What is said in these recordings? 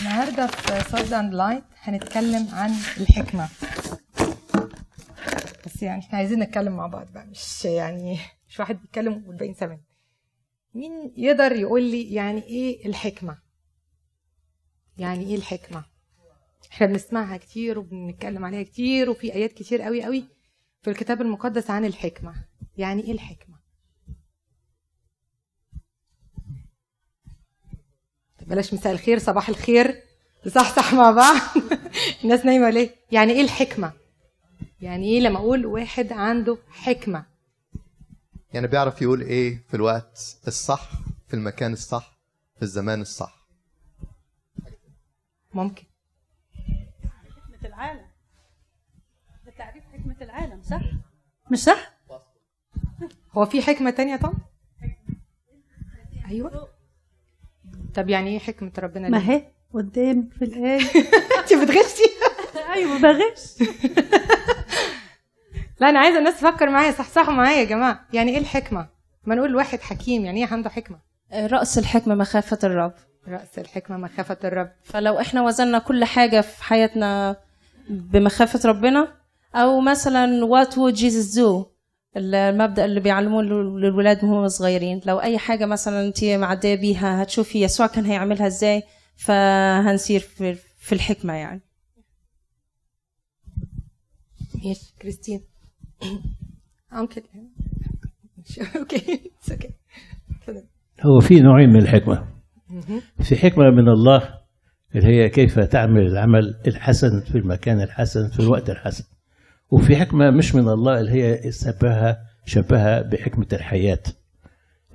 النهارده في Salt and Light هنتكلم عن الحكمة. بس يعني إحنا عايزين نتكلم مع بعض بقى مش يعني مش واحد بيتكلم والباقيين سامعين مين يقدر يقول لي يعني إيه الحكمة؟ يعني إيه الحكمة؟ إحنا بنسمعها كتير وبنتكلم عليها كتير وفي آيات كتير قوي قوي في الكتاب المقدس عن الحكمة. يعني إيه الحكمة؟ بلاش مساء الخير صباح الخير. نصحصح مع بعض. الناس نايمة ليه؟ يعني إيه الحكمة؟ يعني إيه لما أقول واحد عنده حكمة؟ يعني بيعرف يقول إيه في الوقت الصح في المكان الصح في الزمان الصح. ممكن. حكمة العالم. ده تعريف حكمة العالم صح؟ مش صح؟ هو في حكمة تانية طب أيوه. طب يعني إيه حكمة ربنا ما؟ هي قدام في الآية أنت بتغشي؟ أيوة بغش. لا أنا عايزة الناس تفكر معايا صحصحوا معايا يا جماعة. يعني إيه الحكمة؟ ما نقول واحد حكيم يعني إيه عنده حكمة؟ رأس الحكمة مخافة الرب. رأس الحكمة مخافة الرب. فلو إحنا وزننا كل حاجة في حياتنا بمخافة ربنا أو مثلا what would Jesus do المبدأ اللي بيعلموه لل- للولاد وهم صغيرين. لو أي حاجة مثلا أنت معدية بيها هتشوفي يسوع كان هيعملها إزاي فهنسير في, في الحكمة يعني. ماشي كريستين uncle okay okay هو في نوعين من الحكمة. في حكمة من الله اللي هي كيف تعمل العمل الحسن في المكان الحسن في الوقت الحسن. وفي حكمة مش من الله اللي هي شبهها شبهها بحكمة الحياة.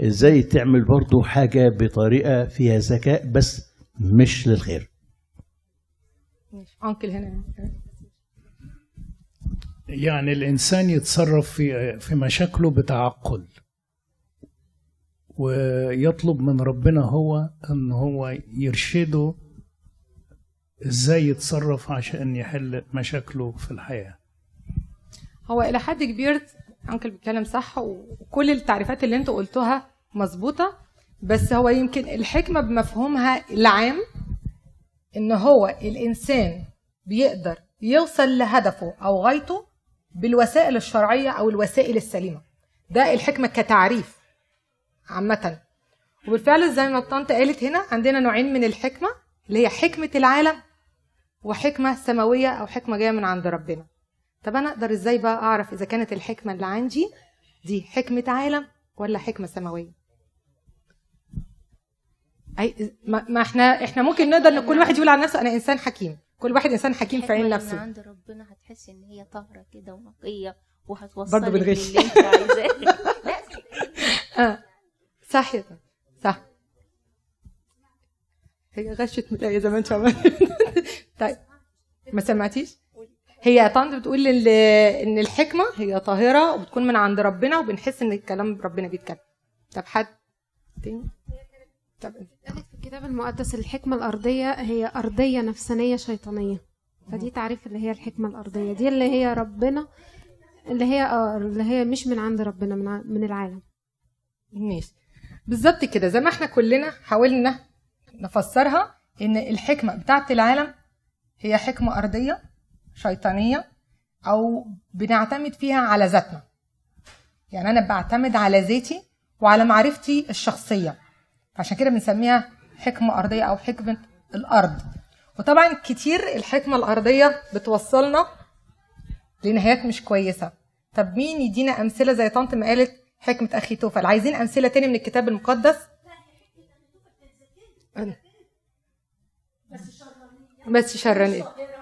إزاي تعمل برضو حاجة بطريقة فيها ذكاء بس مش للخير. انكل هنا يعني الإنسان يتصرف في في مشاكله بتعقل ويطلب من ربنا هو أن هو يرشده إزاي يتصرف عشان يحل مشاكله في الحياة. هو إلى حد كبير أنكل بيتكلم صح وكل التعريفات اللي أنتوا قلتوها مظبوطة بس هو يمكن الحكمة بمفهومها العام إن هو الإنسان بيقدر يوصل لهدفه أو غايته بالوسائل الشرعية أو الوسائل السليمة. ده الحكمة كتعريف عامة. وبالفعل زي ما الطنط قالت هنا عندنا نوعين من الحكمة اللي هي حكمة العالم وحكمة سماوية أو حكمة جاية من عند ربنا. طب أنا أقدر إزاي بقى أعرف إذا كانت الحكمة اللي عندي دي حكمة عالم ولا حكمة سماوية؟ أي ما, إحنا إحنا ممكن نقدر إن كل واحد يقول عن نفسه أنا إنسان حكيم. كل واحد إنسان حكيم في عين نفسه. عند ربنا هتحسي إن هي طاهرة كده ونقية وهتوصلك برضه عايزاه. لا. آه. صح يا صح. هي غشت من الايه زي ما انت عملت طيب. ما سمعتيش؟ هي طنط بتقول إن الحكمة هي طاهرة وبتكون من عند ربنا وبنحس إن الكلام ربنا بيتكلم. طب حد تاني؟ طب قالت في الكتاب المقدس الحكمة الأرضية هي أرضية نفسانية شيطانية. فدي تعريف اللي هي الحكمة الأرضية. دي اللي هي ربنا اللي هي آه اللي هي مش من عند ربنا من, من العالم. ماشي. بالظبط كده. زي ما إحنا كلنا حاولنا نفسرها إن الحكمة بتاعت العالم هي حكمة أرضية شيطانية أو بنعتمد فيها على ذاتنا. يعني أنا بعتمد على ذاتي وعلى معرفتي الشخصية. عشان كده بنسميها حكمة أرضية أو حكمة الأرض. وطبعا كتير الحكمة الأرضية بتوصلنا لنهايات مش كويسة. طب مين يدينا أمثلة زي طنط ما قالت حكمة أخي توفل عايزين أمثلة تاني من الكتاب المقدس؟ بس شران إيه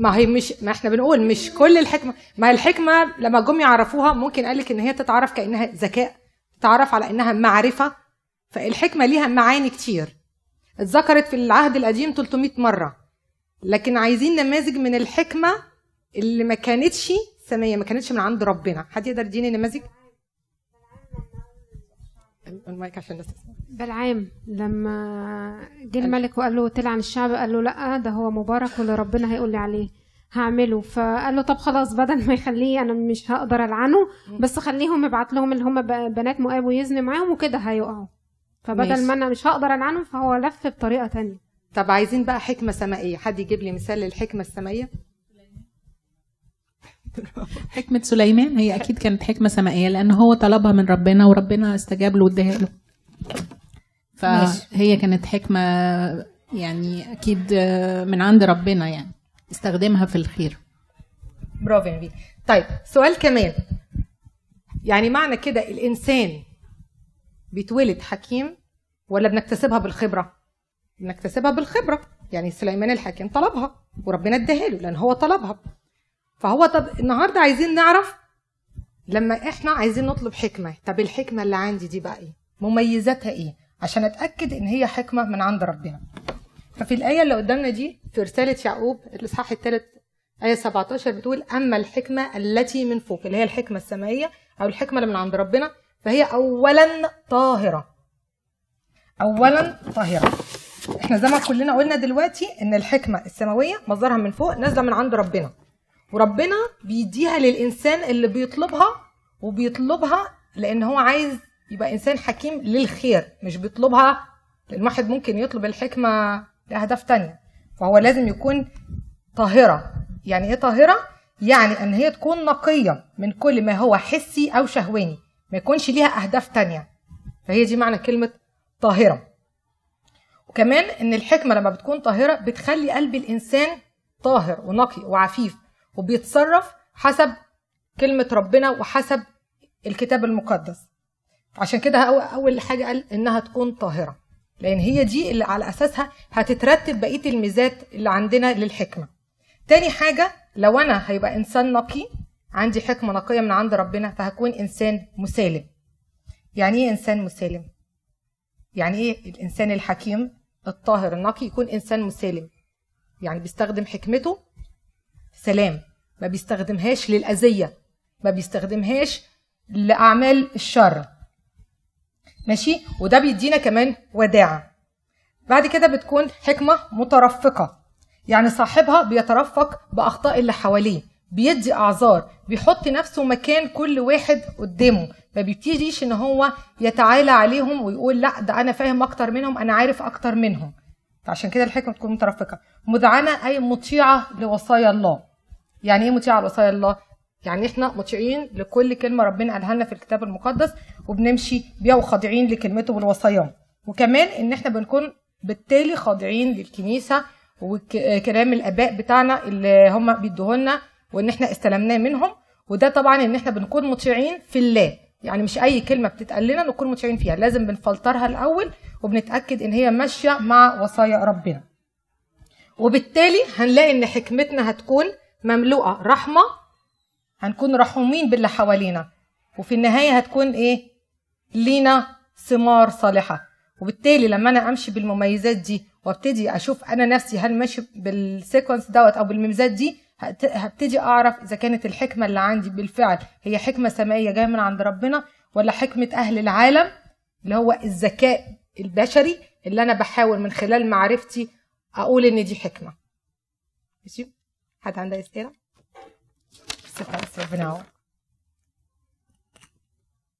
ما هي مش ما إحنا بنقول مش كل الحكمه ما الحكمة لما جم يعرفوها ممكن قال لك إن هي تتعرف كأنها ذكاء تتعرف على إنها معرفة فالحكمة ليها معاني كتير. اتذكرت في العهد القديم 300 مرة. لكن عايزين نماذج من الحكمة اللي ما كانتش سميه ما كانتش من عند ربنا. حد يقدر يديني نماذج؟ المايك عشان الناس تسمع. بلعام لما جه الملك وقال له تلعن الشعب قال له لا ده هو مبارك واللي ربنا هيقول لي عليه هعمله. فقال له طب خلاص بدل ما يخليه أنا مش هقدر ألعنه بس خليهم ابعت لهم اللي هم بنات مؤاب ويزني معاهم وكده هيقعوا. فبدل ماشي. ما أنا مش هقدر العنهم فهو لف بطريقة تانية. طب عايزين بقى حكمة سمائية. حد يجيب لي مثال للحكمة السمائية؟ حكمة سليمان هي أكيد كانت حكمة سمائية لأن هو طلبها من ربنا وربنا استجاب له واداها له. فهي كانت حكمة يعني أكيد من عند ربنا يعني استخدمها في الخير. برافو يا طيب سؤال كمان. يعني معنى كده الإنسان بيتولد حكيم ولا بنكتسبها بالخبرة؟ بنكتسبها بالخبرة. يعني سليمان الحكيم طلبها وربنا اداها له لأن هو طلبها. فهو طب النهارده عايزين نعرف لما إحنا عايزين نطلب حكمة. طب الحكمة اللي عندي دي بقى إيه؟ مميزاتها إيه؟ عشان اتأكد ان هي حكمة من عند ربنا. ففي الآية اللي قدامنا دي في رسالة يعقوب الإصحاح الثالث آية 17 بتقول أما الحكمة التي من فوق اللي هي الحكمة السمائية أو الحكمة اللي من عند ربنا فهي أولا طاهرة. أولا طاهرة. إحنا زي ما كلنا قلنا دلوقتي إن الحكمة السماوية مصدرها من فوق نازلة من عند ربنا. وربنا بيديها للإنسان اللي بيطلبها وبيطلبها لأن هو عايز يبقى إنسان حكيم للخير مش بيطلبها لأن واحد ممكن يطلب الحكمة لأهداف تانية. فهو لازم يكون طاهرة. يعني إيه طاهرة؟ يعني إن هي تكون نقية من كل ما هو حسي أو شهواني ما يكونش ليها أهداف تانية. فهي دي معنى كلمة طاهرة. وكمان إن الحكمة لما بتكون طاهرة بتخلي قلب الإنسان طاهر ونقي وعفيف. وبيتصرف حسب كلمة ربنا وحسب الكتاب المقدس. عشان كده أو- أول حاجة قال إنها تكون طاهرة لأن هي دي اللي على أساسها هتترتب بقية الميزات اللي عندنا للحكمة. تاني حاجة لو أنا هيبقى إنسان نقي عندي حكمة نقية من عند ربنا فهكون إنسان مسالم. يعني إيه إنسان مسالم؟ يعني إيه الإنسان الحكيم الطاهر النقي يكون إنسان مسالم؟ يعني بيستخدم حكمته سلام. ما بيستخدمهاش للأذية. ما بيستخدمهاش لأعمال الشر. ماشي؟ وده بيدينا كمان وداعة. بعد كده بتكون حكمة مترفقة. يعني صاحبها بيترفق بأخطاء اللي حواليه. بيدي أعذار. بيحط نفسه مكان كل واحد قدامه. ما بيبتديش إن هو يتعالى عليهم ويقول لأ ده أنا فاهم أكتر منهم أنا عارف أكتر منهم. فعشان كده الحكمة تكون مترفقة. مذعنة أي مطيعة لوصايا الله. يعني إيه مطيعة لوصايا الله؟ يعني إحنا مطيعين لكل كلمة ربنا قالها لنا في الكتاب المقدس وبنمشي بيها وخاضعين لكلمته والوصايا وكمان إن إحنا بنكون بالتالي خاضعين للكنيسة وكلام الآباء بتاعنا اللي هم بيدوهولنا وإن إحنا استلمناه منهم. وده طبعا إن إحنا بنكون مطيعين في الله. يعني مش أي كلمة بتتقال لنا نكون مطيعين فيها. لازم بنفلترها الأول وبنتأكد إن هي ماشية مع وصايا ربنا. وبالتالي هنلاقي إن حكمتنا هتكون مملوءة رحمة هنكون رحومين باللي حوالينا. وفي النهاية هتكون إيه؟ لينا ثمار صالحة. وبالتالي لما أنا أمشي بالمميزات دي وأبتدي أشوف أنا نفسي هل ماشي بالسيكونس دوت أو بالمميزات دي هبتدي أعرف إذا كانت الحكمة اللي عندي بالفعل هي حكمة سمائية جاية من عند ربنا ولا حكمة أهل العالم اللي هو الذكاء البشري اللي أنا بحاول من خلال معرفتي أقول إن دي حكمة. ماشي؟ حد عنده أسئلة؟ بس ربنا